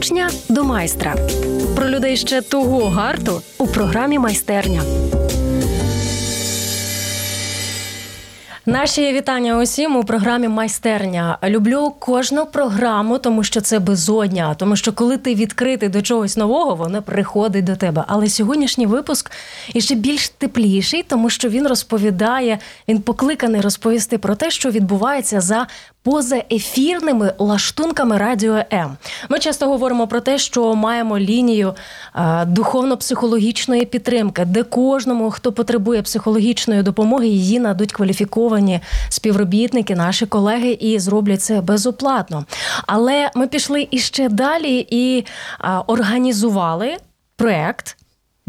учня до майстра про людей ще того гарту у програмі майстерня. Наші вітання усім у програмі майстерня. Люблю кожну програму, тому що це безодня. Тому що коли ти відкритий до чогось нового, воно приходить до тебе. Але сьогоднішній випуск іще більш тепліший, тому що він розповідає, він покликаний розповісти про те, що відбувається за позаефірними лаштунками радіо М. Ми часто говоримо про те, що маємо лінію е, духовно-психологічної підтримки, де кожному, хто потребує психологічної допомоги, її надуть кваліфіковані співробітники, наші колеги, і зроблять це безоплатно. Але ми пішли іще далі і е, організували проект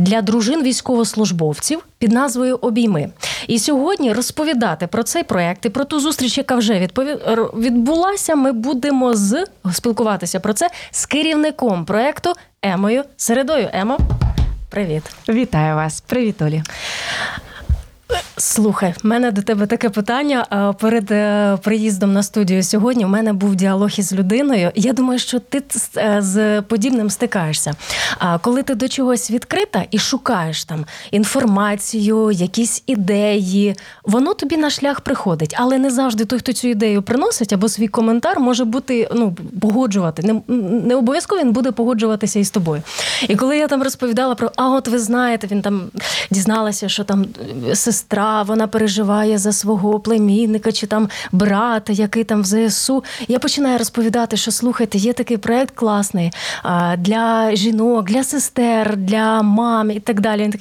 для дружин військовослужбовців під назвою Обійми. І сьогодні розповідати про цей проект і про ту зустріч, яка вже відпові... відбулася. Ми будемо з спілкуватися про це з керівником проекту Емою Середою. Емо, привіт, вітаю вас, привіт, Олі. Слухай, в мене до тебе таке питання. Перед е, приїздом на студію сьогодні у мене був діалог із людиною. Я думаю, що ти е, з подібним стикаєшся. А коли ти до чогось відкрита і шукаєш там інформацію, якісь ідеї, воно тобі на шлях приходить, але не завжди той, хто цю ідею приносить, або свій коментар може бути ну погоджувати. Не, не обов'язково він буде погоджуватися із тобою. І коли я там розповідала про а, от ви знаєте, він там дізналася, що там сестра, вона переживає за свого племінника чи там брата, який там в ЗСУ. Я починаю розповідати, що слухайте, є такий проект класний для жінок, для сестер, для мам і так далі.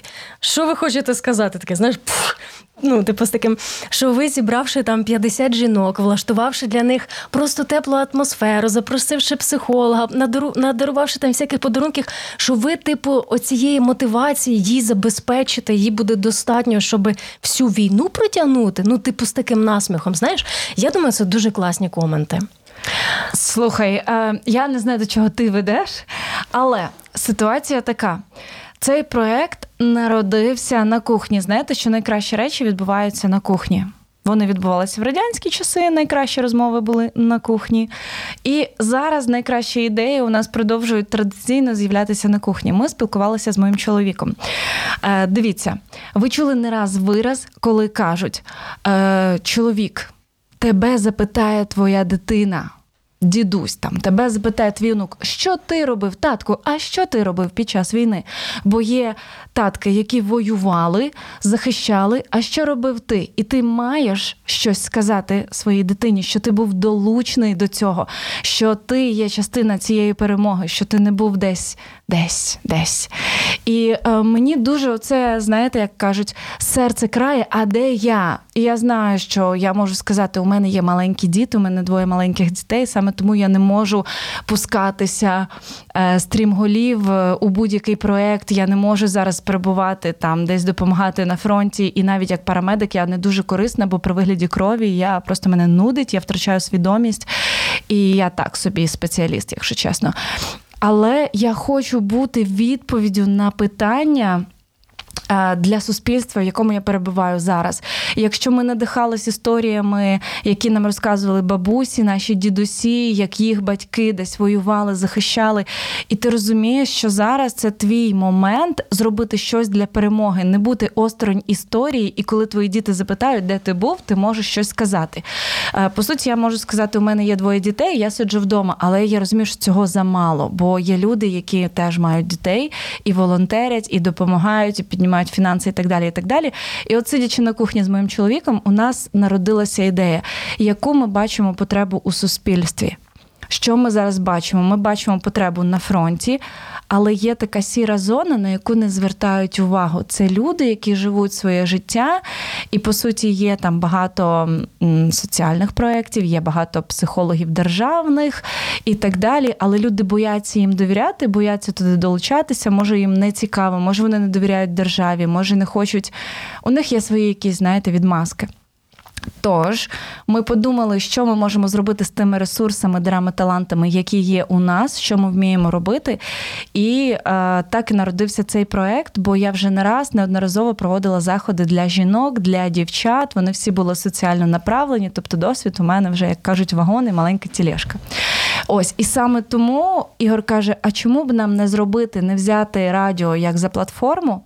Що ви хочете сказати? Таке, знаєш, пф, ну, типу, з таким, що ви зібравши там 50 жінок, влаштувавши для них просто теплу атмосферу, запросивши психолога, надару, надарувавши там всяких подарунків, що ви, типу, оцієї мотивації їй забезпечите, їй буде достатньо, щоб всю війну протягнути. Ну, типу, з таким насміхом. Знаєш, я думаю, це дуже класні коменти. Слухай, е, я не знаю, до чого ти ведеш, але ситуація така. Цей проект народився на кухні. Знаєте, що найкращі речі відбуваються на кухні. Вони відбувалися в радянські часи, найкращі розмови були на кухні. І зараз найкращі ідеї у нас продовжують традиційно з'являтися на кухні. Ми спілкувалися з моїм чоловіком. Е, Дивіться, ви чули не раз вираз, коли кажуть: е, чоловік, тебе запитає твоя дитина дідусь там тебе запитає твій що ти робив, татку, а що ти робив під час війни? Бо є татки, які воювали, захищали. А що робив ти? І ти маєш щось сказати своїй дитині, що ти був долучний до цього, що ти є частина цієї перемоги, що ти не був десь, десь, десь. І е, мені дуже це, знаєте, як кажуть, серце крає, а де я? І я знаю, що я можу сказати, у мене є маленькі діти, у мене двоє маленьких дітей. Саме тому я не можу пускатися е, стрімголів е, у будь-який проект. Я не можу зараз перебувати там, десь допомагати на фронті. І навіть як парамедик я не дуже корисна, бо при вигляді крові я просто мене нудить, я втрачаю свідомість. І я так собі спеціаліст, якщо чесно. Але я хочу бути відповіддю на питання. Е, для суспільства, в якому я перебуваю зараз. Якщо ми надихались історіями, які нам розказували бабусі, наші дідусі, як їх батьки десь воювали, захищали, і ти розумієш, що зараз це твій момент зробити щось для перемоги, не бути осторонь історії, і коли твої діти запитають, де ти був, ти можеш щось сказати. Е, по суті, я можу сказати, у мене є двоє дітей, я сиджу вдома, але я розумію, що цього замало, бо є люди, які теж мають дітей і волонтерять, і допомагають, і піднімають мають фінанси і так далі. І так далі. І от сидячи на кухні з моїм чоловіком, у нас народилася ідея, яку ми бачимо потребу у суспільстві. Що ми зараз бачимо? Ми бачимо потребу на фронті, але є така сіра зона, на яку не звертають увагу. Це люди, які живуть своє життя, і по суті є там багато соціальних проєктів, є багато психологів державних і так далі. Але люди бояться їм довіряти, бояться туди долучатися. Може їм не цікаво, може вони не довіряють державі, може не хочуть. У них є свої якісь, знаєте, відмазки. Тож ми подумали, що ми можемо зробити з тими ресурсами, дарами, талантами, які є у нас, що ми вміємо робити. І е, так і народився цей проект, бо я вже не раз неодноразово проводила заходи для жінок, для дівчат. Вони всі були соціально направлені. Тобто, досвід у мене вже, як кажуть, вагон і маленька тілешка. Ось і саме тому Ігор каже: а чому б нам не зробити, не взяти радіо як за платформу?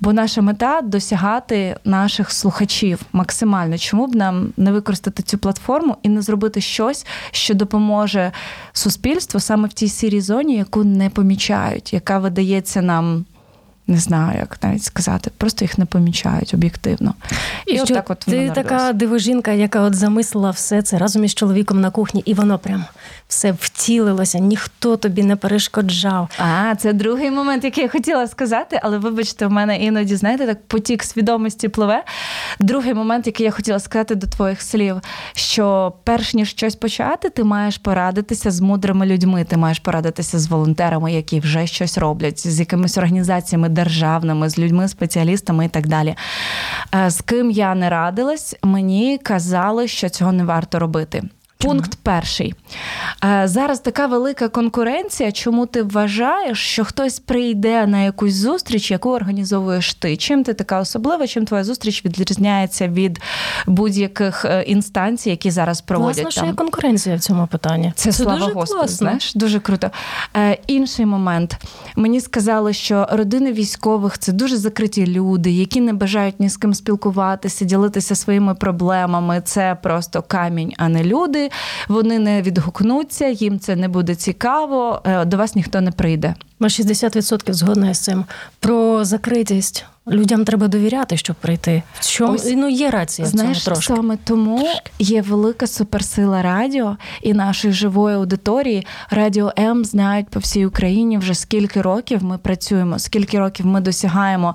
Бо наша мета досягати наших слухачів максимально. Чому б нам не використати цю платформу і не зробити щось, що допоможе суспільству саме в тій сірій зоні, яку не помічають, яка видається нам не знаю, як навіть сказати, просто їх не помічають об'єктивно. І, і от так от ти така дивожінка, яка от замислила все це разом із чоловіком на кухні, і воно прям все втілилося, ніхто тобі не перешкоджав. А це другий момент, який я хотіла сказати, але вибачте, в мене іноді знаєте, так потік свідомості пливе. Другий момент, який я хотіла сказати до твоїх слів, що перш ніж щось почати, ти маєш порадитися з мудрими людьми. Ти маєш порадитися з волонтерами, які вже щось роблять, з якимись організаціями державними, з людьми, спеціалістами і так далі. Е, з ким я не радилась, мені казали, що цього не варто робити. Пункт перший. Е, зараз така велика конкуренція. Чому ти вважаєш, що хтось прийде на якусь зустріч, яку організовуєш ти? Чим ти така особлива? Чим твоя зустріч відрізняється від будь-яких е, інстанцій, які зараз проводять? Власне, що є конкуренція в цьому питанні. Це, Це слава дуже Господу, класно. знаєш, дуже круто. Е, Інший момент. Мені сказали, що родини військових це дуже закриті люди, які не бажають ні з ким спілкуватися, ділитися своїми проблемами. Це просто камінь, а не люди вони не відгукнуться, їм це не буде цікаво, е, до вас ніхто не прийде. Ми 60% згодна з цим. Про закритість. Людям треба довіряти, щоб прийти. Чому Ось, ну є рація. Знаєш, в цьому трошки. саме тому є велика суперсила радіо і нашої живої аудиторії. Радіо М знають по всій Україні вже скільки років ми працюємо, скільки років ми досягаємо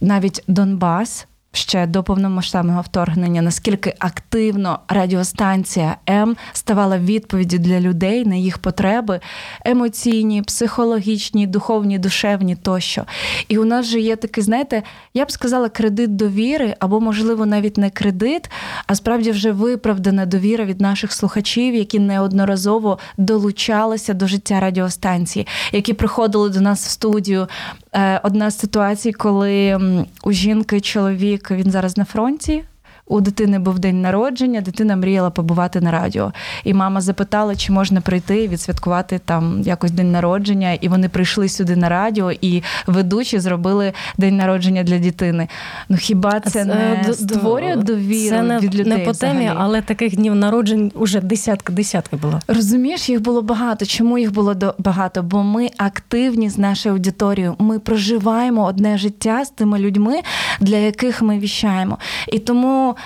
навіть Донбас ще до повномасштабного вторгнення, наскільки активно радіостанція М ставала відповіді для людей на їх потреби емоційні, психологічні, духовні, душевні тощо. І у нас же є такий, знаєте, я б сказала, кредит довіри, або, можливо, навіть не кредит, а справді вже виправдана довіра від наших слухачів, які неодноразово долучалися до життя радіостанції, які приходили до нас в студію. Е, одна з ситуацій, коли у жінки чоловік чоловік він зараз на фронті. У дитини був день народження, дитина мріяла побувати на радіо. І мама запитала, чи можна прийти і відсвяткувати там якось день народження. І вони прийшли сюди на радіо, і ведучі зробили день народження для дитини. Ну хіба це не е, створює довіру це від людей? не по темі, але таких днів народжень уже десятки десятки було. Розумієш, їх було багато. Чому їх було багато? Бо ми активні з нашою аудиторією. Ми проживаємо одне життя з тими людьми, для яких ми віщаємо. І тому.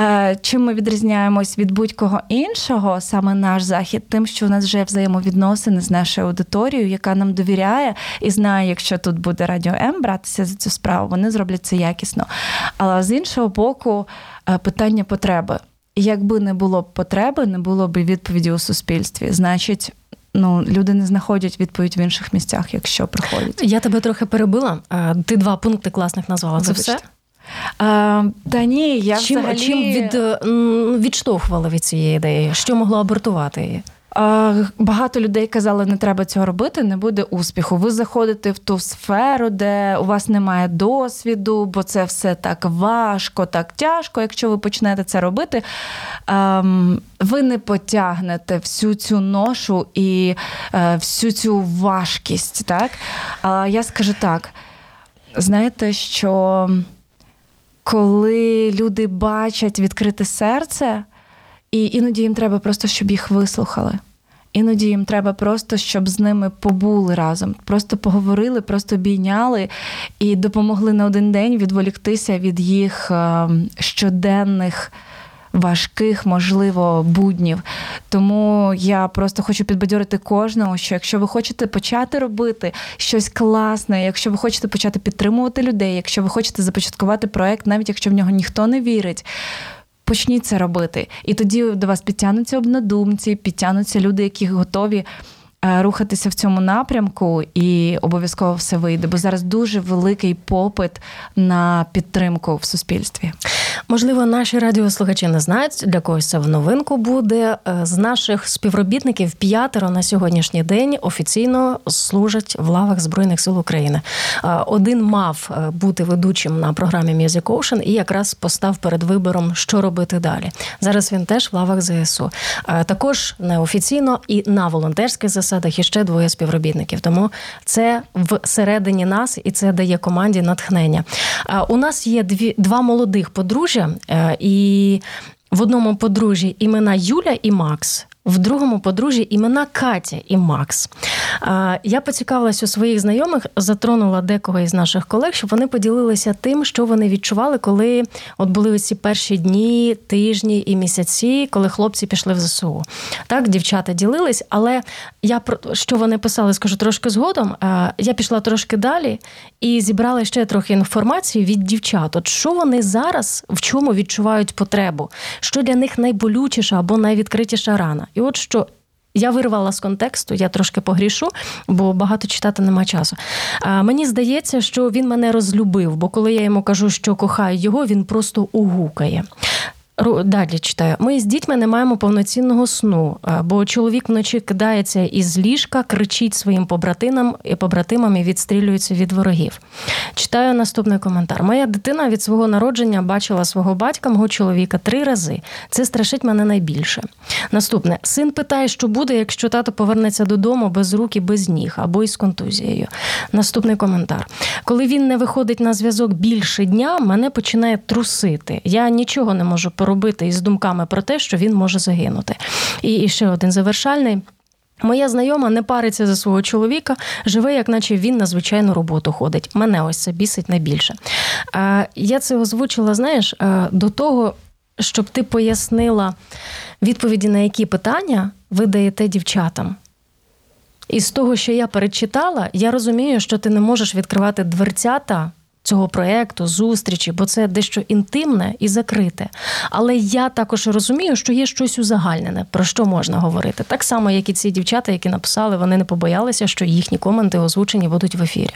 Е, чим ми відрізняємось від будь-кого іншого, саме наш захід, тим, що у нас вже взаємовідносини з нашою аудиторією, яка нам довіряє і знає, якщо тут буде радіо М братися за цю справу, вони зроблять це якісно. Але з іншого боку, е, питання потреби. Якби не було б потреби, не було б відповіді у суспільстві. Значить. Ну, люди не знаходять відповідь в інших місцях, якщо приходять. Я тебе трохи перебила. Е, ти два пункти класних назвала. Це все? А, Та ні, я чим, взагалі... чим від, відштовхувала від цієї ідеї? Що могло абортувати її? Багато людей казали, не треба цього робити, не буде успіху. Ви заходите в ту сферу, де у вас немає досвіду, бо це все так важко, так тяжко. Якщо ви почнете це робити, ви не потягнете всю цю ношу і е, всю цю важкість. Так? Я скажу так: знаєте, що коли люди бачать відкрите серце, і іноді їм треба просто, щоб їх вислухали. Іноді їм треба просто, щоб з ними побули разом, просто поговорили, просто обійняли і допомогли на один день відволіктися від їх ем, щоденних важких, можливо, буднів. Тому я просто хочу підбадьорити кожного, що якщо ви хочете почати робити щось класне, якщо ви хочете почати підтримувати людей, якщо ви хочете започаткувати проект, навіть якщо в нього ніхто не вірить. Почніть це робити, і тоді до вас підтягнуться однодумці, підтягнуться люди, які готові рухатися в цьому напрямку, і обов'язково все вийде, бо зараз дуже великий попит на підтримку в суспільстві. Можливо, наші радіослухачі не знають, для когось це в новинку буде. Е, з наших співробітників п'ятеро на сьогоднішній день офіційно служать в лавах Збройних сил України. Е, один мав бути ведучим на програмі Music Ocean і якраз постав перед вибором, що робити далі. Зараз він теж в лавах ЗСУ. Також неофіційно і на волонтерських засадах посадах і ще двоє співробітників. Тому це всередині нас і це дає команді натхнення. У нас є дві два молодих подружжя, е, і в одному подружжі імена Юля і Макс в другому подружжі імена Катя і Макс. Я поцікавилась у своїх знайомих, затронула декого із наших колег, щоб вони поділилися тим, що вони відчували, коли от були ось ці перші дні, тижні і місяці, коли хлопці пішли в ЗСУ. Так, дівчата ділились, але я про що вони писали, скажу трошки згодом. Я пішла трошки далі і зібрала ще трохи інформації від дівчат. От що вони зараз в чому відчувають потребу, що для них найболючіша або найвідкритіша рана. І от що. Я вирвала з контексту, я трошки погрішу, бо багато читати нема часу. А, Мені здається, що він мене розлюбив, бо коли я йому кажу, що кохаю його, він просто угукає. Далі читаю. Ми з дітьми не маємо повноцінного сну, бо чоловік вночі кидається із ліжка, кричить своїм побратимам і побратимам і відстрілюється від ворогів. Читаю наступний коментар. Моя дитина від свого народження бачила свого батька, мого чоловіка, три рази. Це страшить мене найбільше. Наступне син питає, що буде, якщо тато повернеться додому без рук і без ніг або із контузією. Наступний коментар. Коли він не виходить на зв'язок більше дня, мене починає трусити. Я нічого не можу поробити із думками про те, що він може загинути. І ще один завершальний. Моя знайома не париться за свого чоловіка, живе, як наче він на звичайну роботу ходить. Мене ось це бісить найбільше. Я це озвучила, знаєш, до того, щоб ти пояснила відповіді на які питання ви даєте дівчатам. І з того, що я перечитала, я розумію, що ти не можеш відкривати дверцята цього проекту, зустрічі, бо це дещо інтимне і закрите. Але я також розумію, що є щось узагальнене, про що можна говорити. Так само, як і ці дівчата, які написали, вони не побоялися, що їхні коменти озвучені будуть в ефірі.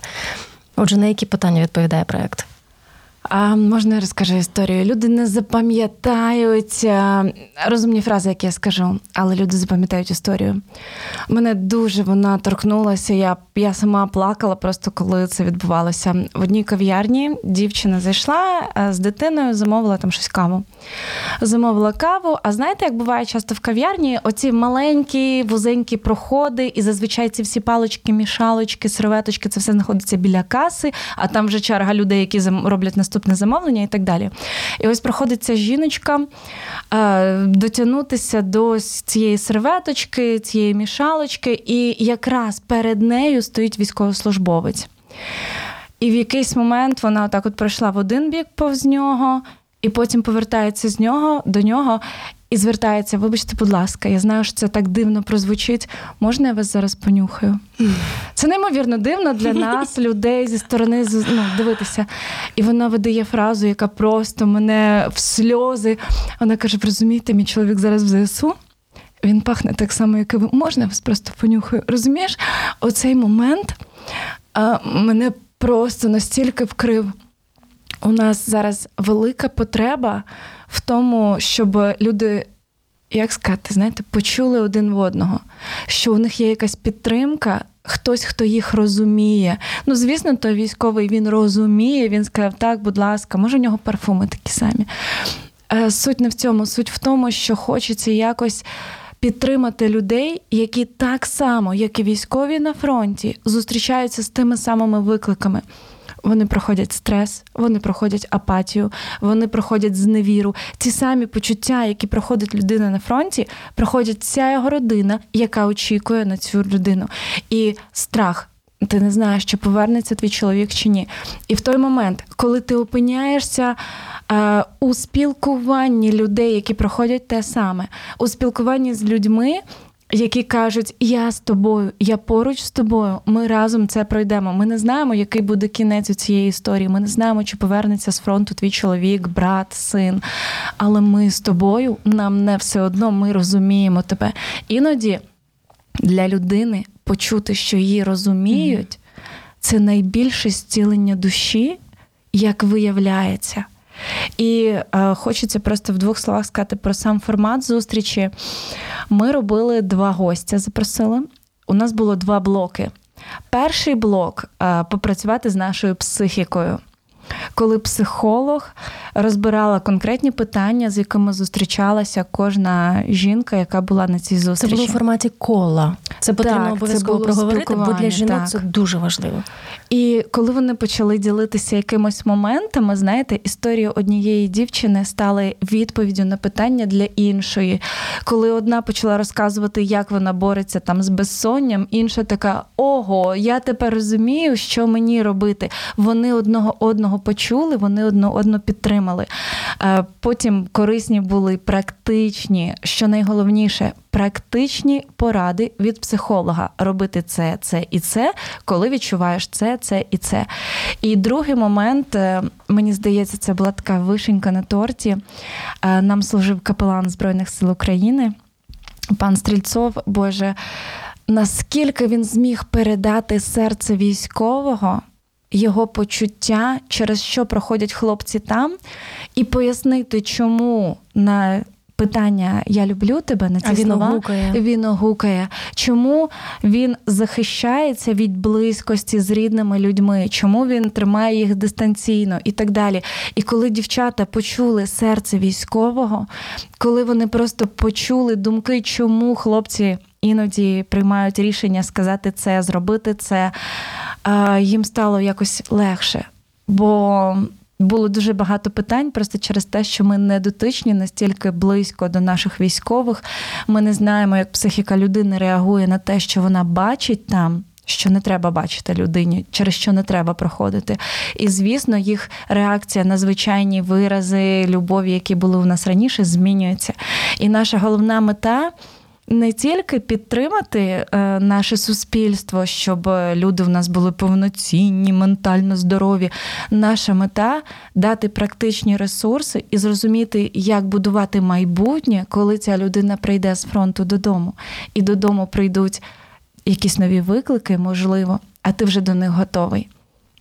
Отже, на які питання відповідає проект? А можна я розкажу історію? Люди не запам'ятають розумні фрази, які я скажу, але люди запам'ятають історію. Мене дуже вона торкнулася. Я я сама плакала, просто коли це відбувалося. В одній кав'ярні дівчина зайшла з дитиною, замовила там щось каву. Замовила каву. А знаєте, як буває часто в кав'ярні, оці маленькі, вузенькі проходи, і зазвичай ці всі палочки, мішалочки, серветочки, це все знаходиться біля каси, а там вже черга людей, які роблять наступ наступне замовлення і так далі. І ось проходить ця жіночка е, дотягнутися до цієї серветочки, цієї мішалочки, і якраз перед нею стоїть військовослужбовець. І в якийсь момент вона так от пройшла в один бік повз нього, і потім повертається з нього до нього і звертається: Вибачте, будь ласка, я знаю, що це так дивно прозвучить. Можна я вас зараз понюхаю? Це неймовірно дивно для нас, людей зі сторони ну, дивитися. І вона видає фразу, яка просто мене в сльози. Вона каже: розумієте, мій чоловік зараз в ЗСУ. Він пахне так само, як і ви. Можна я вас просто понюхаю? Розумієш, оцей момент а, мене просто настільки вкрив. У нас зараз велика потреба в тому, щоб люди, як сказати, знаєте, почули один в одного, що у них є якась підтримка, хтось, хто їх розуміє. Ну, звісно, той військовий він розуміє, він сказав, так, будь ласка, може, у нього парфуми такі самі. Е, суть не в цьому, суть в тому, що хочеться якось. Підтримати людей, які так само, як і військові на фронті, зустрічаються з тими самими викликами. Вони проходять стрес, вони проходять апатію, вони проходять зневіру. Ті самі почуття, які проходить людина на фронті, проходять вся його родина, яка очікує на цю людину. І страх. Ти не знаєш, чи повернеться твій чоловік чи ні. І в той момент, коли ти опиняєшся е, у спілкуванні людей, які проходять те саме, у спілкуванні з людьми, які кажуть, я з тобою, я поруч з тобою, ми разом це пройдемо. Ми не знаємо, який буде кінець у цієї історії. Ми не знаємо, чи повернеться з фронту твій чоловік, брат, син. Але ми з тобою, нам не все одно, ми розуміємо тебе. Іноді для людини почути, що її розуміють, це найбільше зцілення душі, як виявляється. І е, хочеться просто в двох словах сказати про сам формат зустрічі. Ми робили два гостя, запросили. У нас було два блоки. Перший блок е, попрацювати з нашою психікою коли психолог розбирала конкретні питання, з якими зустрічалася кожна жінка, яка була на цій зустрічі. Це було в форматі кола. Це потрібно Так, обов'язково це проговорити, бо для жінок так. це дуже важливо. І коли вони почали ділитися якимось моментами, знаєте, історія однієї дівчини стали відповіддю на питання для іншої. Коли одна почала розказувати, як вона бореться там з безсонням, інша така: ого, я тепер розумію, що мені робити. Вони одного одного почули, вони одно одно підтримали. Е, Потім корисні були практичні, що найголовніше, практичні поради від психолога робити це, це і це, коли відчуваєш це, це і це. І другий момент, е, мені здається, це була така вишенька на торті. Е, Нам служив капелан Збройних сил України, пан Стрільцов, Боже. Наскільки він зміг передати серце військового, його почуття, через що проходять хлопці там, і пояснити, чому на питання Я люблю тебе на ці А він слова огукає. він огукає, чому він захищається від близькості з рідними людьми, чому він тримає їх дистанційно і так далі. І коли дівчата почули серце військового, коли вони просто почули думки, чому хлопці іноді приймають рішення сказати це, зробити це, їм стало якось легше. Бо було дуже багато питань просто через те, що ми не дотичні настільки близько до наших військових. Ми не знаємо, як психіка людини реагує на те, що вона бачить там. Що не треба бачити людині, через що не треба проходити. І звісно, їх реакція на звичайні вирази любові, які були у нас раніше, змінюється. І наша головна мета не тільки підтримати е, наше суспільство, щоб люди в нас були повноцінні, ментально здорові. Наша мета дати практичні ресурси і зрозуміти, як будувати майбутнє, коли ця людина прийде з фронту додому. І додому прийдуть якісь нові виклики, можливо, а ти вже до них готовий.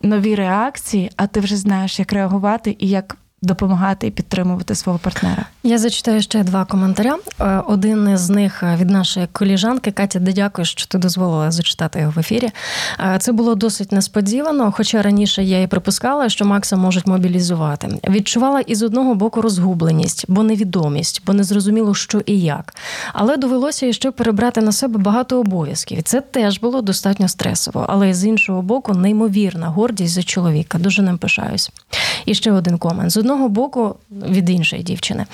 Нові реакції, а ти вже знаєш, як реагувати і як допомагати і підтримувати свого партнера. Я зачитаю ще два коментаря. Е, Один з них е, від нашої коліжанки Катя, де дякую, що ти дозволила зачитати його в ефірі. Е, Це було досить несподівано, хоча раніше я і припускала, що Макса можуть мобілізувати. Відчувала із одного боку розгубленість, бо невідомість, бо не зрозуміло, що і як. Але довелося ще перебрати на себе багато обов'язків. Це теж було достатньо стресово, але з іншого боку, неймовірна гордість за чоловіка. Дуже ним пишаюсь. І ще один комент. З одного боку, від іншої дівчини.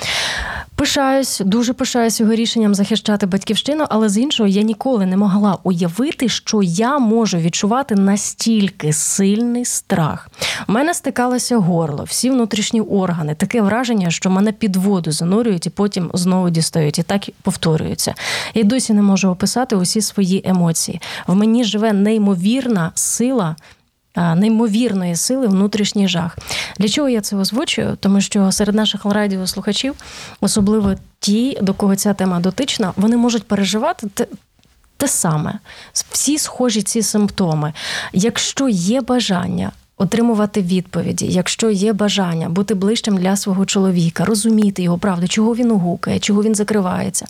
Пишаюсь, дуже пишаюсь його рішенням захищати батьківщину, але з іншого я ніколи не могла уявити, що я можу відчувати настільки сильний страх. У мене стикалося горло, всі внутрішні органи, таке враження, що мене під воду занурюють і потім знову дістають. І так повторюється. Я досі не можу описати усі свої емоції. В мені живе неймовірна сила неймовірної сили внутрішній жах. Для чого я це озвучую? Тому що серед наших радіослухачів, особливо ті, до кого ця тема дотична, вони можуть переживати те. Саме, всі схожі ці симптоми. Якщо є бажання отримувати відповіді, якщо є бажання бути ближчим для свого чоловіка, розуміти його правду, чого він угукає, чого він закривається,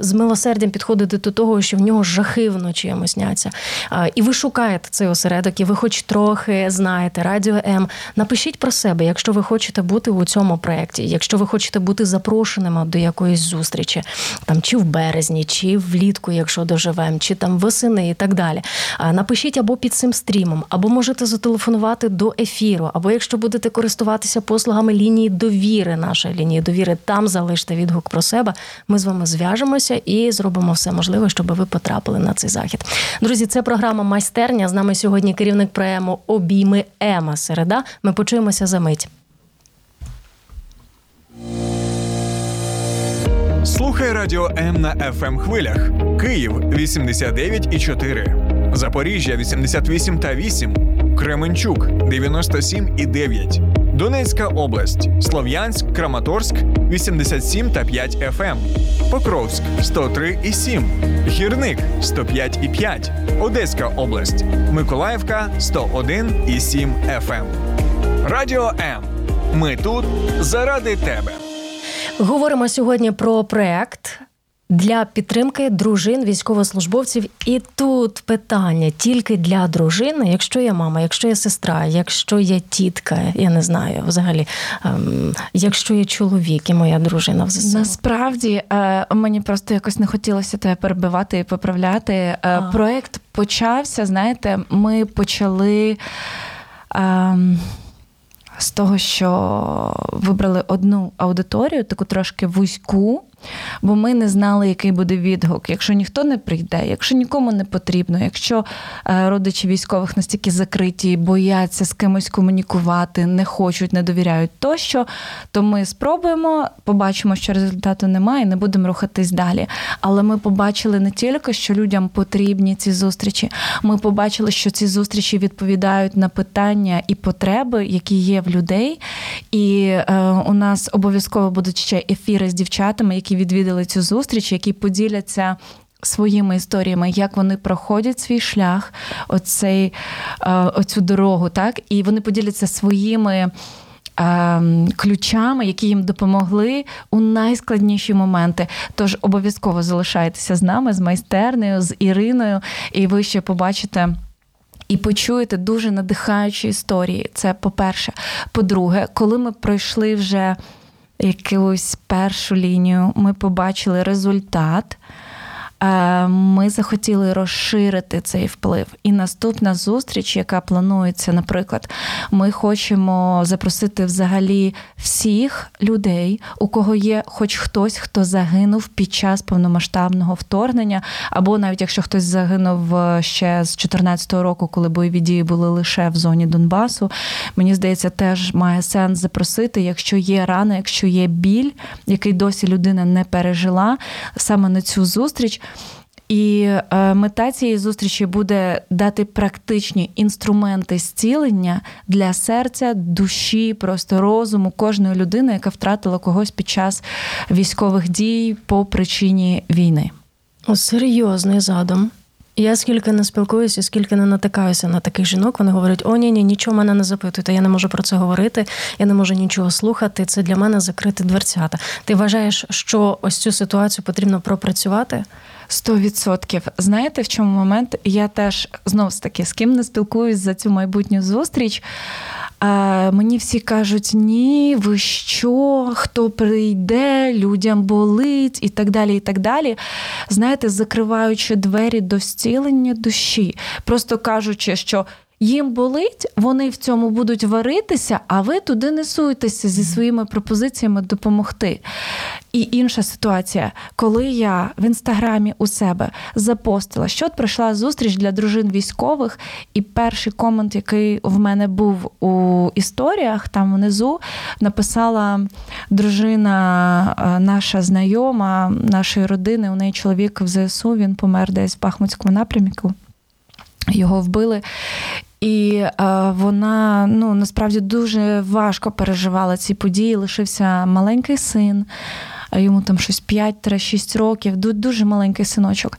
з милосердям підходити до того, що в нього жахи вночі йому сняться. І ви шукаєте цей осередок, і ви хоч трохи знаєте Радіо М. Напишіть про себе, якщо ви хочете бути у цьому проєкті, якщо ви хочете бути запрошеними до якоїсь зустрічі, там чи в березні, чи влітку, якщо доживемо, чи там восени і так далі. Напишіть або під цим стрімом, або можете зателефонувати зателефонувати до ефіру, або якщо будете користуватися послугами лінії довіри, нашої лінії довіри, там залиште відгук про себе. Ми з вами зв'яжемося і зробимо все можливе, щоб ви потрапили на цей захід. Друзі, це програма майстерня. З нами сьогодні керівник проему Обійми Ема Середа. Ми почуємося за мить. Слухай радіо М на fm хвилях. Київ 89,4. Запоріжжя 88 та 8. Кременчук 97 і 9. Донецька область. Слов'янськ, Краматорськ 87 та 5 FM. Покровськ 103 і 7. Гірник 105 і 5. Одеська область. Миколаївка 101 і 7 FM. Радіо М. Ми тут заради тебе. Говоримо сьогодні про проект для підтримки дружин військовослужбовців. І тут питання тільки для дружини, якщо є мама, якщо є сестра, якщо є тітка, я не знаю, взагалі, ем, якщо є чоловік і моя дружина в ЗСУ. Насправді е, мені просто якось не хотілося тебе перебивати і поправляти. Е, А. Проект почався. Знаєте, ми почали. ем, З того, що вибрали одну аудиторію, таку трошки вузьку, бо ми не знали, який буде відгук. Якщо ніхто не прийде, якщо нікому не потрібно, якщо е, родичі військових настільки закриті, бояться з кимось комунікувати, не хочуть, не довіряють тощо, то ми спробуємо, побачимо, що результату немає, і не будемо рухатись далі. Але ми побачили не тільки, що людям потрібні ці зустрічі. Ми побачили, що ці зустрічі відповідають на питання і потреби, які є в людей. І е, у нас обов'язково будуть ще ефіри з дівчатами, які відвідали цю зустріч, які поділяться. Своїми історіями, як вони проходять свій шлях, оцей, е, оцю дорогу, так і вони поділяться своїми е, ключами, які їм допомогли у найскладніші моменти. Тож обов'язково залишайтеся з нами, з майстернею, з Іриною, і ви ще побачите. І почуєте дуже надихаючі історії. Це по-перше. По-друге, коли ми пройшли вже якусь першу лінію, ми побачили результат. Е, Ми захотіли розширити цей вплив. І наступна зустріч, яка планується, наприклад, ми хочемо запросити взагалі всіх людей, у кого є хоч хтось, хто загинув під час повномасштабного вторгнення, або навіть якщо хтось загинув е, ще з 2014 року, коли бойові дії були лише в зоні Донбасу. Мені здається, теж має сенс запросити, якщо є рана, якщо є біль, який досі людина не пережила, саме на цю зустріч. І е, мета цієї зустрічі буде дати практичні інструменти зцілення для серця, душі, просто розуму кожної людини, яка втратила когось під час військових дій по причині війни. О, серйозний задум. Я скільки не спілкуюся, скільки не натикаюся на таких жінок, вони говорять: о, ні, ні, нічого мене не запитуйте, я не можу про це говорити, я не можу нічого слухати. Це для мене закрити дверцята. Ти вважаєш, що ось цю ситуацію потрібно пропрацювати? Сто відсотків. Знаєте, в чому момент? Я теж знов ж таки з ким не спілкуюсь за цю майбутню зустріч. А мені всі кажуть, ні, ви що, хто прийде, людям болить і так далі. і так далі. Знаєте, закриваючи двері до зцілення душі, просто кажучи, що. Їм болить, вони в цьому будуть варитися, а ви туди не суйтеся зі своїми пропозиціями допомогти. І інша ситуація, коли я в інстаграмі у себе запостила, що от пройшла зустріч для дружин військових, і перший комент, який в мене був у історіях, там внизу написала дружина, е, наша знайома нашої родини. У неї чоловік в ЗСУ, він помер десь в Бахмутському напрямку. Його вбили. І е, вона ну насправді дуже важко переживала ці події. Лишився маленький син, йому там щось 5-6 років, дуже маленький синочок.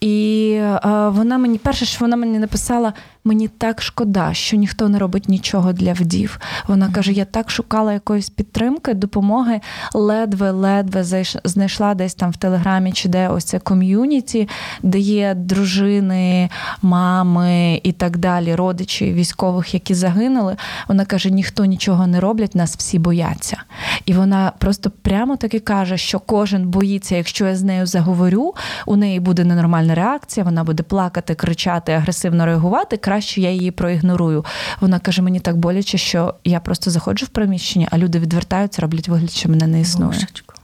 І е, вона мені, перше, що вона мені написала, мені так шкода, що ніхто не робить нічого для вдів. Вона каже: я так шукала якоїсь підтримки, допомоги, ледве-ледве знайшла десь там в Телеграмі чи де ось це ком'юніті, де є дружини, мами і так далі, родичі військових, які загинули. Вона каже: ніхто нічого не роблять, нас всі бояться. І вона просто прямо таки каже, що кожен боїться, якщо я з нею заговорю, у неї буде емоціональна реакція, вона буде плакати, кричати, агресивно реагувати. Краще я її проігнорую. Вона каже: мені так боляче, що я просто заходжу в приміщення, а люди відвертаються, роблять вигляд, що мене не існує. Божечко.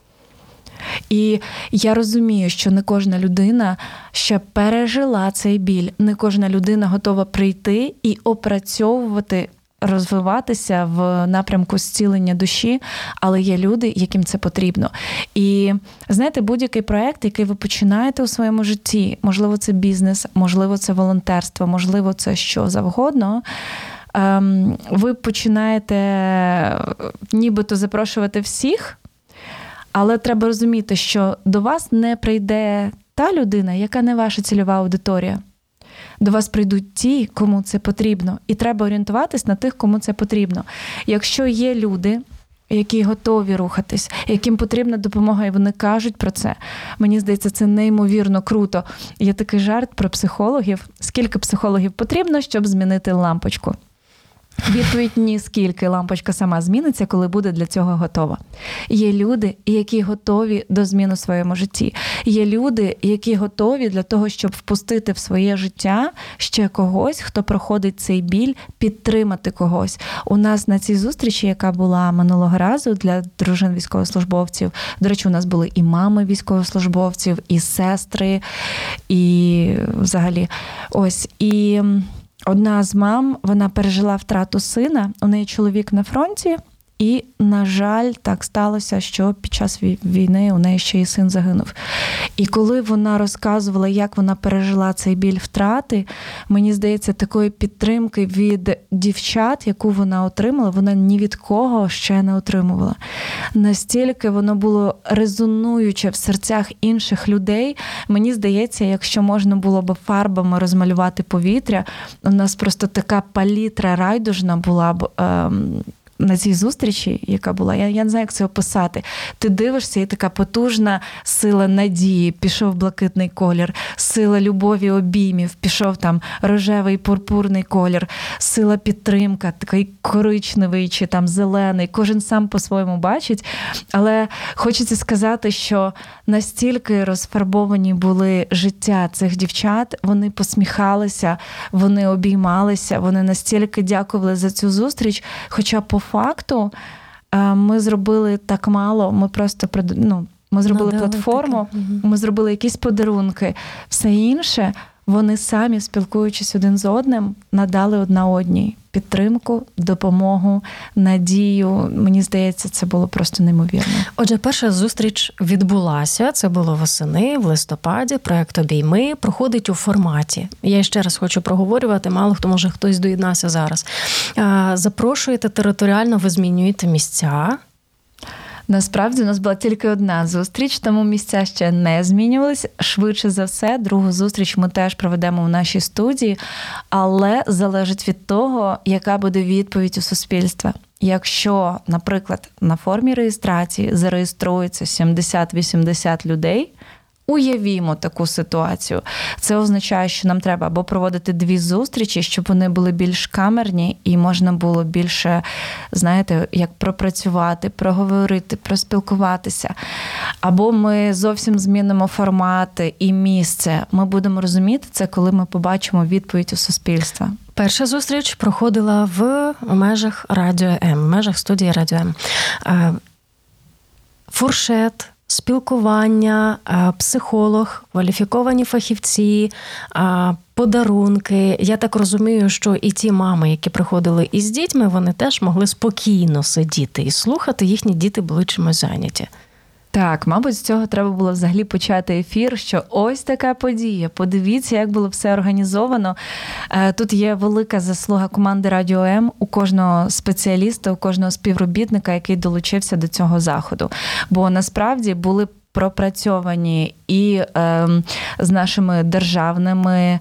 І я розумію, що не кожна людина ще пережила цей біль, не кожна людина готова прийти і опрацьовувати. Розвиватися в напрямку зцілення душі, але є люди, яким це потрібно. І знаєте, будь-який проект, який ви починаєте у своєму житті, можливо, це бізнес, можливо, це волонтерство, можливо, це що завгодно. Ем, ви починаєте нібито запрошувати всіх. Але треба розуміти, що до вас не прийде та людина, яка не ваша цільова аудиторія. До вас прийдуть ті, кому це потрібно, і треба орієнтуватись на тих, кому це потрібно. Якщо є люди, які готові рухатись, яким потрібна допомога, і вони кажуть про це, мені здається, це неймовірно круто. Є такий жарт про психологів. Скільки психологів потрібно, щоб змінити лампочку? Відповідь ні, скільки лампочка сама зміниться, коли буде для цього готова. Є люди, які готові до змін у своєму житті. Є люди, які готові для того, щоб впустити в своє життя ще когось, хто проходить цей біль, підтримати когось. У нас на цій зустрічі, яка була минулого разу для дружин військовослужбовців. До речі, у нас були і мами військовослужбовців, і сестри, і взагалі ось і. Одна з мам вона пережила втрату сина. У неї чоловік на фронті, і, на жаль, так сталося, що під час війни у неї ще й син загинув. І коли вона розказувала, як вона пережила цей біль втрати, мені здається, такої підтримки від дівчат, яку вона отримала, вона ні від кого ще не отримувала. Настільки воно було резонуюче в серцях інших людей. Мені здається, якщо можна було б фарбами розмалювати повітря, у нас просто така палітра райдужна була б. Ем, на цій зустрічі, яка була, я я не знаю, як це описати. Ти дивишся, і така потужна сила надії, пішов блакитний колір, сила любові, обіймів, пішов там рожевий пурпурний колір, сила підтримка, такий коричневий чи там зелений. Кожен сам по-своєму бачить. Але хочеться сказати, що настільки розфарбовані були життя цих дівчат, вони посміхалися, вони обіймалися, вони настільки дякували за цю зустріч. Хоча по факту е, ми зробили так мало, ми просто ну, ми зробили Надали платформу, таке. ми зробили якісь подарунки, все інше. Вони самі, спілкуючись один з одним, надали одна одній підтримку, допомогу, надію. Мені здається, це було просто неймовірно. Отже, перша зустріч відбулася. Це було восени в листопаді. Проект обійми проходить у форматі. Я ще раз хочу проговорювати. Мало хто може хтось доєднався зараз. Запрошуєте територіально, ви змінюєте місця. Насправді у нас була тільки одна зустріч, тому місця ще не змінювалися. Швидше за все, другу зустріч ми теж проведемо в нашій студії, але залежить від того, яка буде відповідь у суспільства. Якщо, наприклад, на формі реєстрації зареєструється 70-80 людей, Уявімо таку ситуацію. Це означає, що нам треба або проводити дві зустрічі, щоб вони були більш камерні і можна було більше, знаєте, як пропрацювати, проговорити, проспілкуватися. Або ми зовсім змінимо формати і місце. Ми будемо розуміти це, коли ми побачимо відповідь у суспільства. Перша зустріч проходила в межах радіо М, в межах студії Радіо М. Е, фуршет спілкування, е, психолог, кваліфіковані фахівці, е, подарунки. Я так розумію, що і ті мами, які приходили із дітьми, вони теж могли спокійно сидіти і слухати. Їхні діти були чимось зайняті. Так, мабуть, з цього треба було взагалі почати ефір. Що ось така подія. Подивіться, як було все організовано. Е, тут є велика заслуга команди Радіо М у кожного спеціаліста, у кожного співробітника, який долучився до цього заходу. Бо насправді були пропрацьовані і е, з нашими державними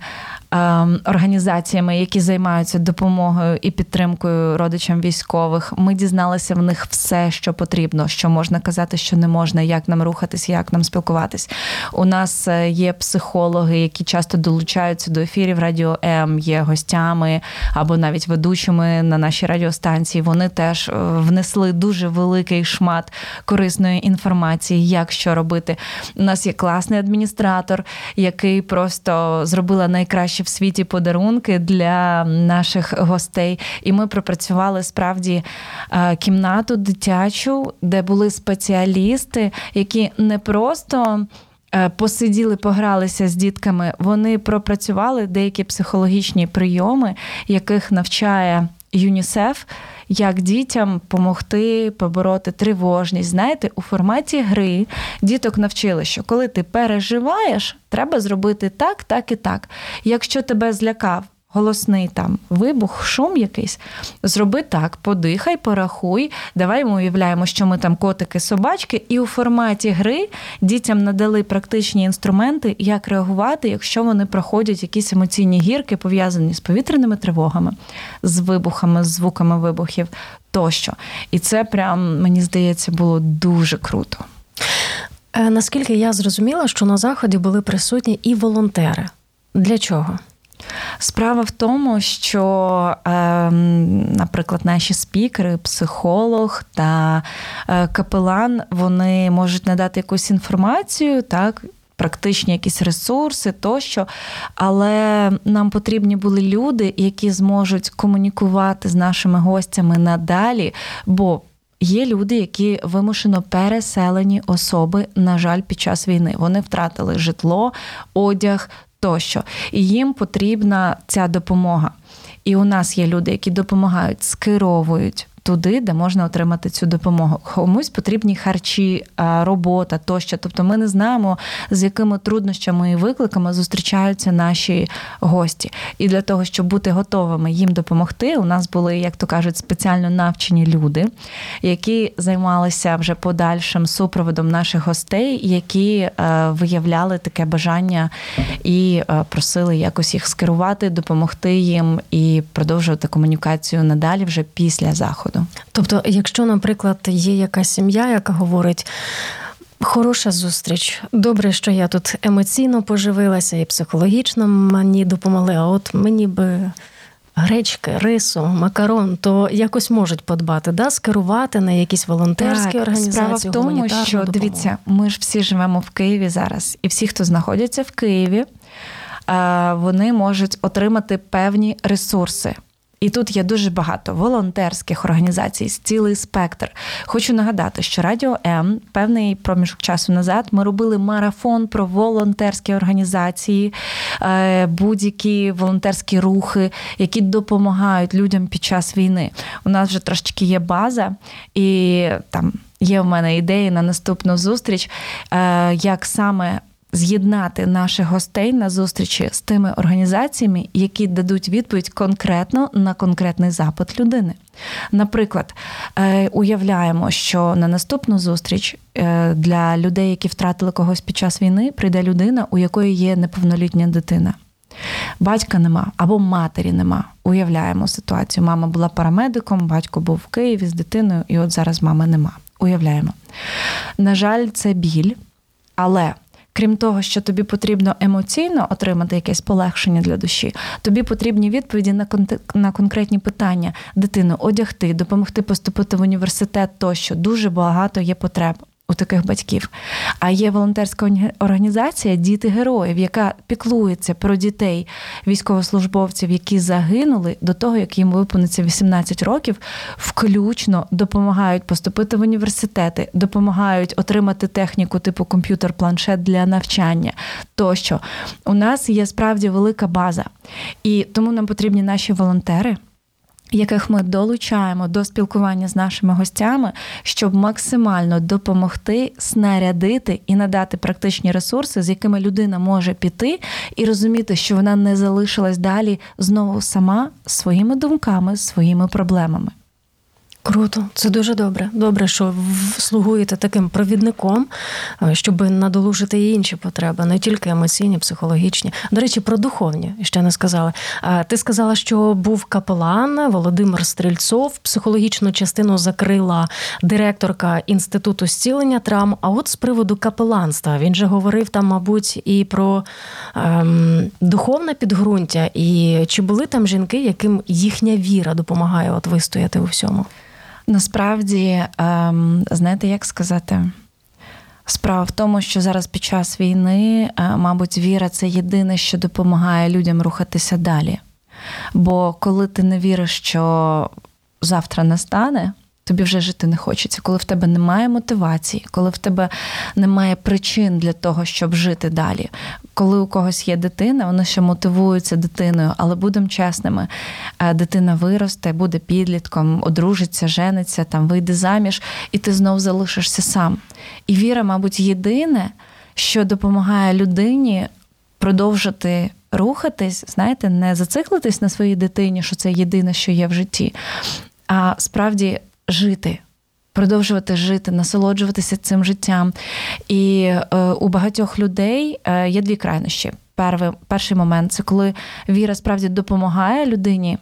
організаціями, які займаються допомогою і підтримкою родичам військових. Ми дізналися в них все, що потрібно, що можна казати, що не можна, як нам рухатись, як нам спілкуватись. У нас е, є психологи, які часто долучаються до ефірів Радіо М, є гостями або навіть ведучими на нашій радіостанції. Вони теж е, внесли дуже великий шмат корисної інформації, як що робити. У нас є класний адміністратор, який просто зробила найкраще в світі подарунки для наших гостей. І ми пропрацювали справді е, кімнату дитячу, де були спеціалісти, які не просто. Е, посиділи, погралися з дітками, вони пропрацювали деякі психологічні прийоми, яких навчає ЮНІСЕФ, як дітям допомогти побороти тривожність. Знаєте, у форматі гри діток навчили, що коли ти переживаєш, треба зробити так, так і так. Якщо тебе злякав голосний там вибух, шум якийсь, зроби так, подихай, порахуй. Давай ми уявляємо, що ми там котики, собачки, і у форматі гри дітям надали практичні інструменти, як реагувати, якщо вони проходять якісь емоційні гірки, пов'язані з повітряними тривогами, з вибухами, з звуками вибухів тощо. І це прям мені здається було дуже круто. Е, наскільки я зрозуміла, що на заході були присутні і волонтери. Для чого? Справа в тому, що, ем, наприклад, наші спікери, психолог та е, капелан вони можуть надати якусь інформацію, так. Практичні якісь ресурси тощо, але нам потрібні були люди, які зможуть комунікувати з нашими гостями надалі. Бо є люди, які вимушено переселені особи, на жаль, під час війни. Вони втратили житло, одяг, тощо. І їм потрібна ця допомога. І у нас є люди, які допомагають, скеровують туди, де можна отримати цю допомогу. Комусь потрібні харчі, робота тощо. Тобто ми не знаємо, з якими труднощами і викликами зустрічаються наші гості. І для того, щоб бути готовими їм допомогти, у нас були, як то кажуть, спеціально навчені люди, які займалися вже подальшим супроводом наших гостей, які е, виявляли таке бажання і е, просили якось їх скерувати, допомогти їм і продовжувати комунікацію надалі вже після заходу заходу. Тобто, якщо, наприклад, є якась сім'я, яка говорить. Хороша зустріч. Добре, що я тут емоційно поживилася і психологічно мені допомогли. А от мені би гречки, рису, макарон, то якось можуть подбати, да, скерувати на якісь волонтерські так, організації. Справа в тому, що допомогу. дивіться, ми ж всі живемо в Києві зараз, і всі, хто знаходяться в Києві, вони можуть отримати певні ресурси. І тут є дуже багато волонтерських організацій, цілий спектр. Хочу нагадати, що Радіо М певний проміжок часу назад ми робили марафон про волонтерські організації, е, будь-які волонтерські рухи, які допомагають людям під час війни. У нас вже трошечки є база, і там є в мене ідеї на наступну зустріч, е, як саме з'єднати наших гостей на зустрічі з тими організаціями, які дадуть відповідь конкретно на конкретний запит людини. Наприклад, е, уявляємо, що на наступну зустріч е, для людей, які втратили когось під час війни, прийде людина, у якої є неповнолітня дитина. Батька нема або матері нема. Уявляємо ситуацію. Мама була парамедиком, батько був в Києві з дитиною, і от зараз мами нема. Уявляємо. На жаль, це біль, але крім того, що тобі потрібно емоційно отримати якесь полегшення для душі, тобі потрібні відповіді на на конкретні питання. Дитину одягти, допомогти поступити в університет тощо. Дуже багато є потреб у таких батьків. А є волонтерська організація Діти героїв, яка піклується про дітей військовослужбовців, які загинули до того, як їм виповниться 18 років, включно допомагають поступити в університети, допомагають отримати техніку типу комп'ютер-планшет для навчання. Тощо у нас є справді велика база, і тому нам потрібні наші волонтери яких ми долучаємо до спілкування з нашими гостями, щоб максимально допомогти снарядити і надати практичні ресурси, з якими людина може піти, і розуміти, що вона не залишилась далі знову сама своїми думками, своїми проблемами. Круто, це дуже добре. Добре, що слугуєте таким провідником, е, щоб надолужити і інші потреби, не тільки емоційні, психологічні. До речі, про духовні ще не сказали. Ти сказала, що був капелан Володимир Стрільцов, психологічну частину закрила директорка інституту зцілення травм. А от з приводу капеланства він же говорив там, мабуть, і про ем, духовне підґрунтя, і чи були там жінки, яким їхня віра допомагає от вистояти у всьому. Насправді, ем, знаєте, як сказати? Справа в тому, що зараз під час війни, е, мабуть, віра це єдине, що допомагає людям рухатися далі. Бо коли ти не віриш, що завтра настане, тобі вже жити не хочеться, коли в тебе немає мотивації, коли в тебе немає причин для того, щоб жити далі. Коли у когось є дитина, вони ще мотивуються дитиною, але будемо чесними, е, дитина виросте, буде підлітком, одружиться, жениться, там вийде заміж, і ти знов залишишся сам. І віра, мабуть, єдине, що допомагає людині продовжити. Рухатись, знаєте, не зациклитись на своїй дитині, що це єдине, що є в житті, а справді жити. Продовжувати жити, насолоджуватися цим життям. І е, у багатьох людей е, є дві крайнощі. Перший, перший момент це коли віра справді допомагає людині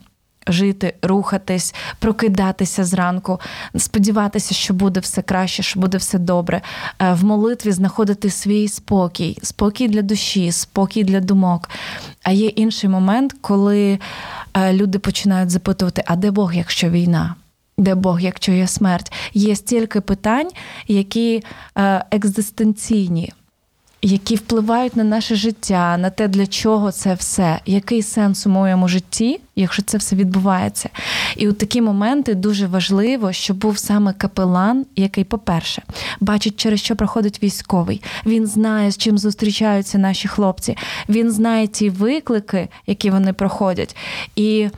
жити, рухатись, прокидатися зранку, сподіватися, що буде все краще, що буде все добре. Е, в молитві знаходити свій спокій, спокій для душі, спокій для думок. А є інший момент, коли е, люди починають запитувати: а де Бог, якщо війна? Де Бог, якщо є смерть, є стільки питань, які е, екзистенційні, які впливають на наше життя, на те, для чого це все, який сенс у моєму житті, якщо це все відбувається. І у такі моменти дуже важливо, щоб був саме капелан, який, по-перше, бачить, через що проходить військовий. Він знає, з чим зустрічаються наші хлопці. Він знає ті виклики, які вони проходять. І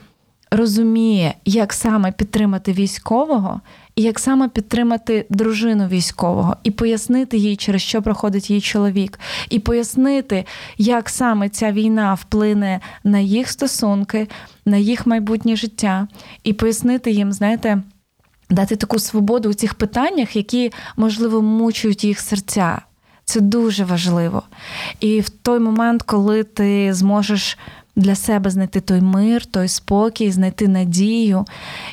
розуміє, як саме підтримати військового, і як саме підтримати дружину військового, і пояснити їй, через що проходить її чоловік, і пояснити, як саме ця війна вплине на їх стосунки, на їх майбутнє життя, і пояснити їм, знаєте. Дати таку свободу у цих питаннях, які, можливо, мучують їх серця. Це дуже важливо. І в той момент, коли ти зможеш для себе знайти той мир, той спокій, знайти надію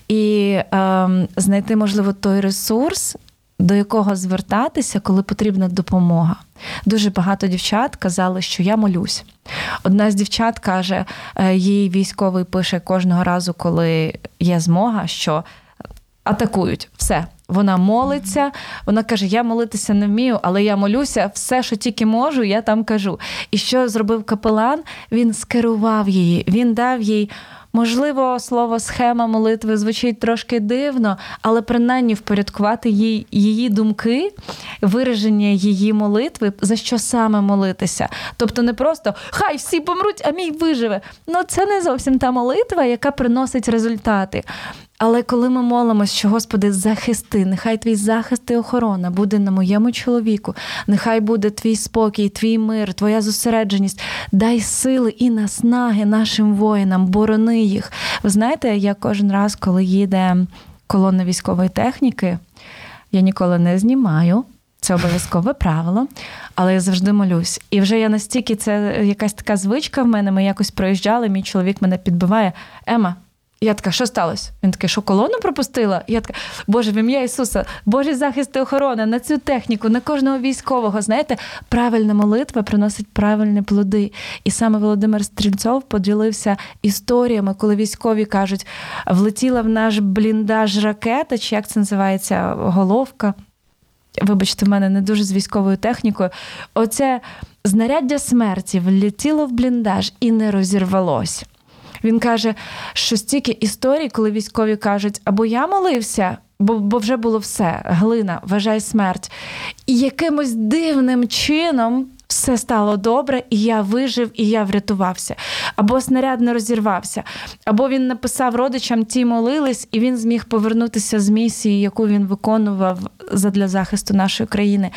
і е, знайти, можливо, той ресурс, до якого звертатися, коли потрібна допомога. Дуже багато дівчат казали, що я молюсь. Одна з дівчат каже, е, їй військовий пише кожного разу, коли є змога, що атакують все. Вона молиться, вона каже: Я молитися не вмію, але я молюся, все, що тільки можу, я там кажу. І що зробив капелан? Він скерував її, він дав їй. Можливо, слово схема молитви звучить трошки дивно, але принаймні впорядкувати їй її думки, вираження її молитви, за що саме молитися. Тобто не просто хай всі помруть, а мій виживе. Ну це не зовсім та молитва, яка приносить результати. Але коли ми молимось, що Господи, захисти, нехай твій захист і охорона буде на моєму чоловіку, нехай буде твій спокій, твій мир, твоя зосередженість, дай сили і наснаги нашим воїнам, борони їх. Ви знаєте, я кожен раз, коли їде колона військової техніки, я ніколи не знімаю. Це обов'язкове правило, але я завжди молюсь. І вже я настільки це якась така звичка в мене. Ми якось проїжджали, мій чоловік мене підбиває. Ема, я така, що сталося? Він такий, що колону пропустила? Я така, Боже, в ім'я Ісуса, Божий захист і охорона на цю техніку, на кожного військового. Знаєте, правильна молитва приносить правильні плоди. І саме Володимир Стрільцов поділився історіями, коли військові кажуть, влетіла в наш бліндаж ракета, чи як це називається, головка. Вибачте, в мене не дуже з військовою технікою. Оце знаряддя смерті влетіло в бліндаж і не розірвалось. Він каже, що стільки історій, коли військові кажуть, або я молився, бо бо вже було все, глина, вважай смерть. І якимось дивним чином все стало добре, і я вижив, і я врятувався. Або снаряд не розірвався, або він написав родичам, ті молились, і він зміг повернутися з місії, яку він виконував для захисту нашої країни.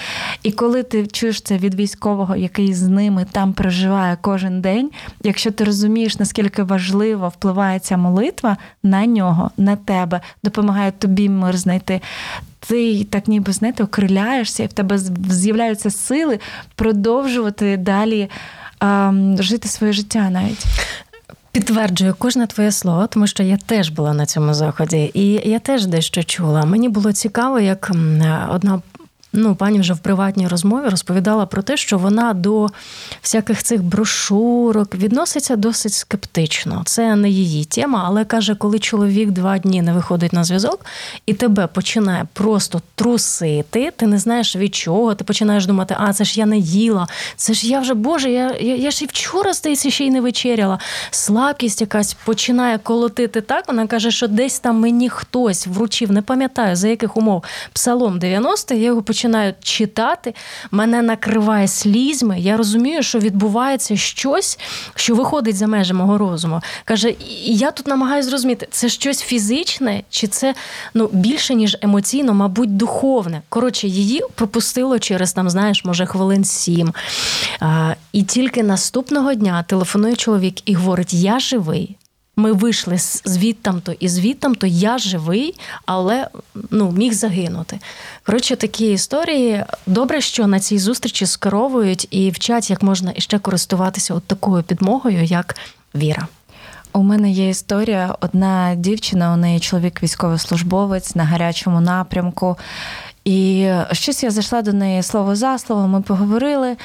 І коли ти чуєш це від військового, який з ними там проживає кожен день, якщо ти розумієш, наскільки важливо впливає ця молитва на нього, на тебе, допомагає тобі мир знайти. Ти так ніби знаєте, окриляєшся, і в тебе з'являються сили продовжувати далі ем, жити своє життя навіть. Підтверджую кожне твоє слово, тому що я теж була на цьому заході, і я теж дещо чула. Мені було цікаво, як одна ну, пані вже в приватній розмові розповідала про те, що вона до всяких цих брошурок відноситься досить скептично. Це не її тема, але каже, коли чоловік два дні не виходить на зв'язок і тебе починає просто трусити, ти не знаєш від чого, ти починаєш думати, а це ж я не їла, це ж я вже Боже, я я, я ж і вчора здається, ще й не вечеряла. Слабкість якась починає колотити так. Вона каже, що десь там мені хтось вручив, не пам'ятаю за яких умов псалом 90, я його починаю починаю читати, мене накриває слізьми. Я розумію, що відбувається щось, що виходить за межі мого розуму. Каже, я тут намагаюся зрозуміти, це щось фізичне, чи це ну, більше, ніж емоційно, мабуть, духовне. Коротше, її пропустило через там, знаєш, може, хвилин сім. А, І тільки наступного дня телефонує чоловік і говорить: Я живий. Ми вийшли звідтам-то і звідтам-то я живий, але ну, міг загинути. Коротше, такі історії. Добре, що на цій зустрічі скеровують і вчать, як можна іще користуватися от такою підмогою, як віра. У мене є історія. Одна дівчина, у неї чоловік військовослужбовець на гарячому напрямку. І щось я зайшла до неї слово за слово, ми поговорили.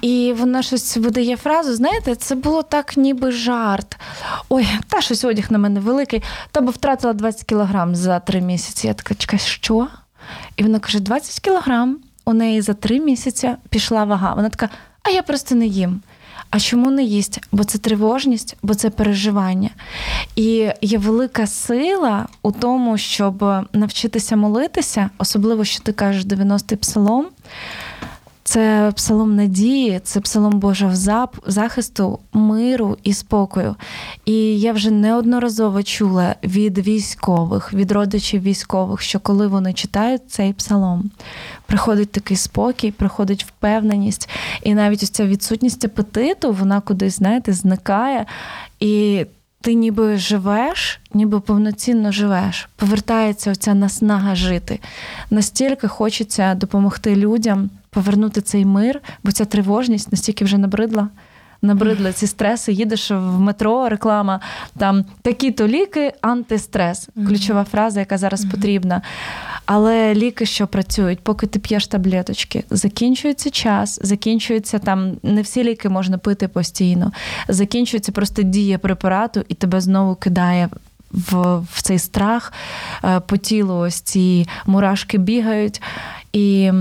І вона щось видає фразу, знаєте, це було так, ніби жарт. Ой, та щось одяг на мене великий, та би втратила 20 кілограм за три місяці. Я така, чекай, що? І вона каже: 20 кілограм у неї за три місяці пішла вага. Вона така, а я просто не їм. А чому не їсть? Бо це тривожність, бо це переживання. І є велика сила у тому, щоб навчитися молитися, особливо, що ти кажеш 90-й псалом. Це псалом надії, це псалом Божого захисту, миру і спокою. І я вже неодноразово чула від військових, від родичів військових, що коли вони читають цей псалом, приходить такий спокій, приходить впевненість, і навіть ось ця відсутність апетиту, вона кудись, знаєте, зникає. І ти ніби живеш, ніби повноцінно живеш. Повертається оця наснага жити. Настільки хочеться допомогти людям повернути цей мир, бо ця тривожність настільки вже набридла. Набридли ці стреси, їдеш в метро, реклама, там такі-то ліки, антистрес. Ключова фраза, яка зараз потрібна. Але ліки, що працюють, поки ти п'єш таблеточки, закінчується час, закінчується там, не всі ліки можна пити постійно, закінчується просто дія препарату, і тебе знову кидає в, в цей страх, е, по тілу ось ці мурашки бігають. І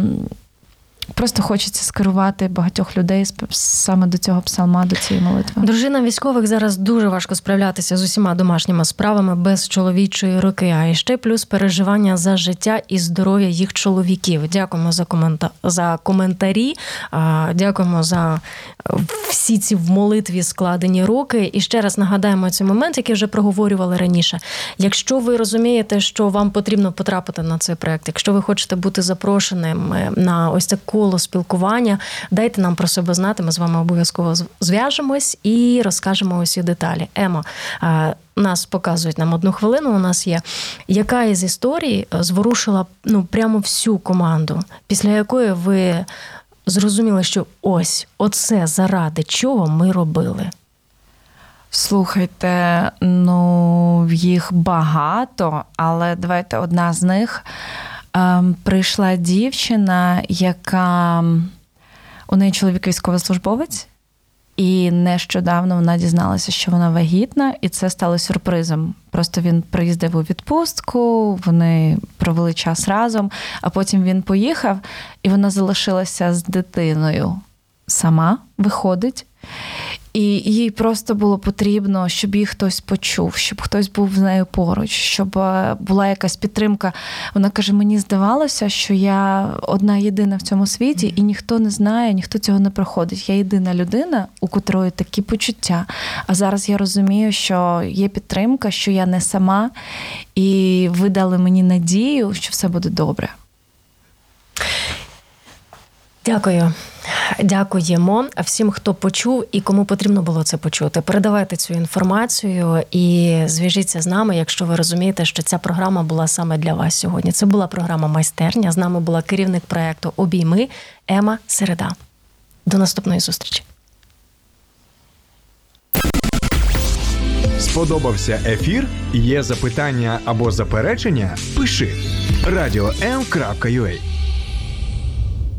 Просто хочеться скерувати багатьох людей саме до цього псалма, до цієї молитви. Дружина військових зараз дуже важко справлятися з усіма домашніми справами без чоловічої руки, а ще плюс переживання за життя і здоров'я їх чоловіків. Дякуємо за комента... за коментарі. Дякуємо за всі ці в молитві складені руки. І ще раз нагадаємо цей момент, який вже проговорювали раніше. Якщо ви розумієте, що вам потрібно потрапити на цей проект, якщо ви хочете бути запрошеним е, на ось таку коло спілкування. Дайте нам про себе знати. Ми з вами обов'язково зв'яжемось і розкажемо усі деталі. Емо. Нас показують нам одну хвилину. У нас є яка із історій е, зворушила ну прямо всю команду, після якої ви зрозуміли, що ось оце заради чого ми робили. Слухайте, ну їх багато, але давайте одна з них. Ем, прийшла дівчина, яка у неї чоловік військовослужбовець, і нещодавно вона дізналася, що вона вагітна, і це стало сюрпризом. Просто він приїздив у відпустку, вони провели час разом, а потім він поїхав, і вона залишилася з дитиною. Сама виходить. І їй просто було потрібно, щоб її хтось почув, щоб хтось був з нею поруч, щоб е, була якась підтримка. Вона каже: мені здавалося, що я одна єдина в цьому світі, і ніхто не знає, ніхто цього не проходить. Я єдина людина, у котрої такі почуття. А зараз я розумію, що є підтримка, що я не сама, і ви дали мені надію, що все буде добре. Дякую. Дякуємо всім, хто почув і кому потрібно було це почути. Передавайте цю інформацію і зв'яжіться з нами, якщо ви розумієте, що ця програма була саме для вас сьогодні. Це була програма майстерня. З нами була керівник проекту Обійми Ема Середа. До наступної зустрічі. Сподобався ефір? Є запитання або заперечення? Пиши радіом.ua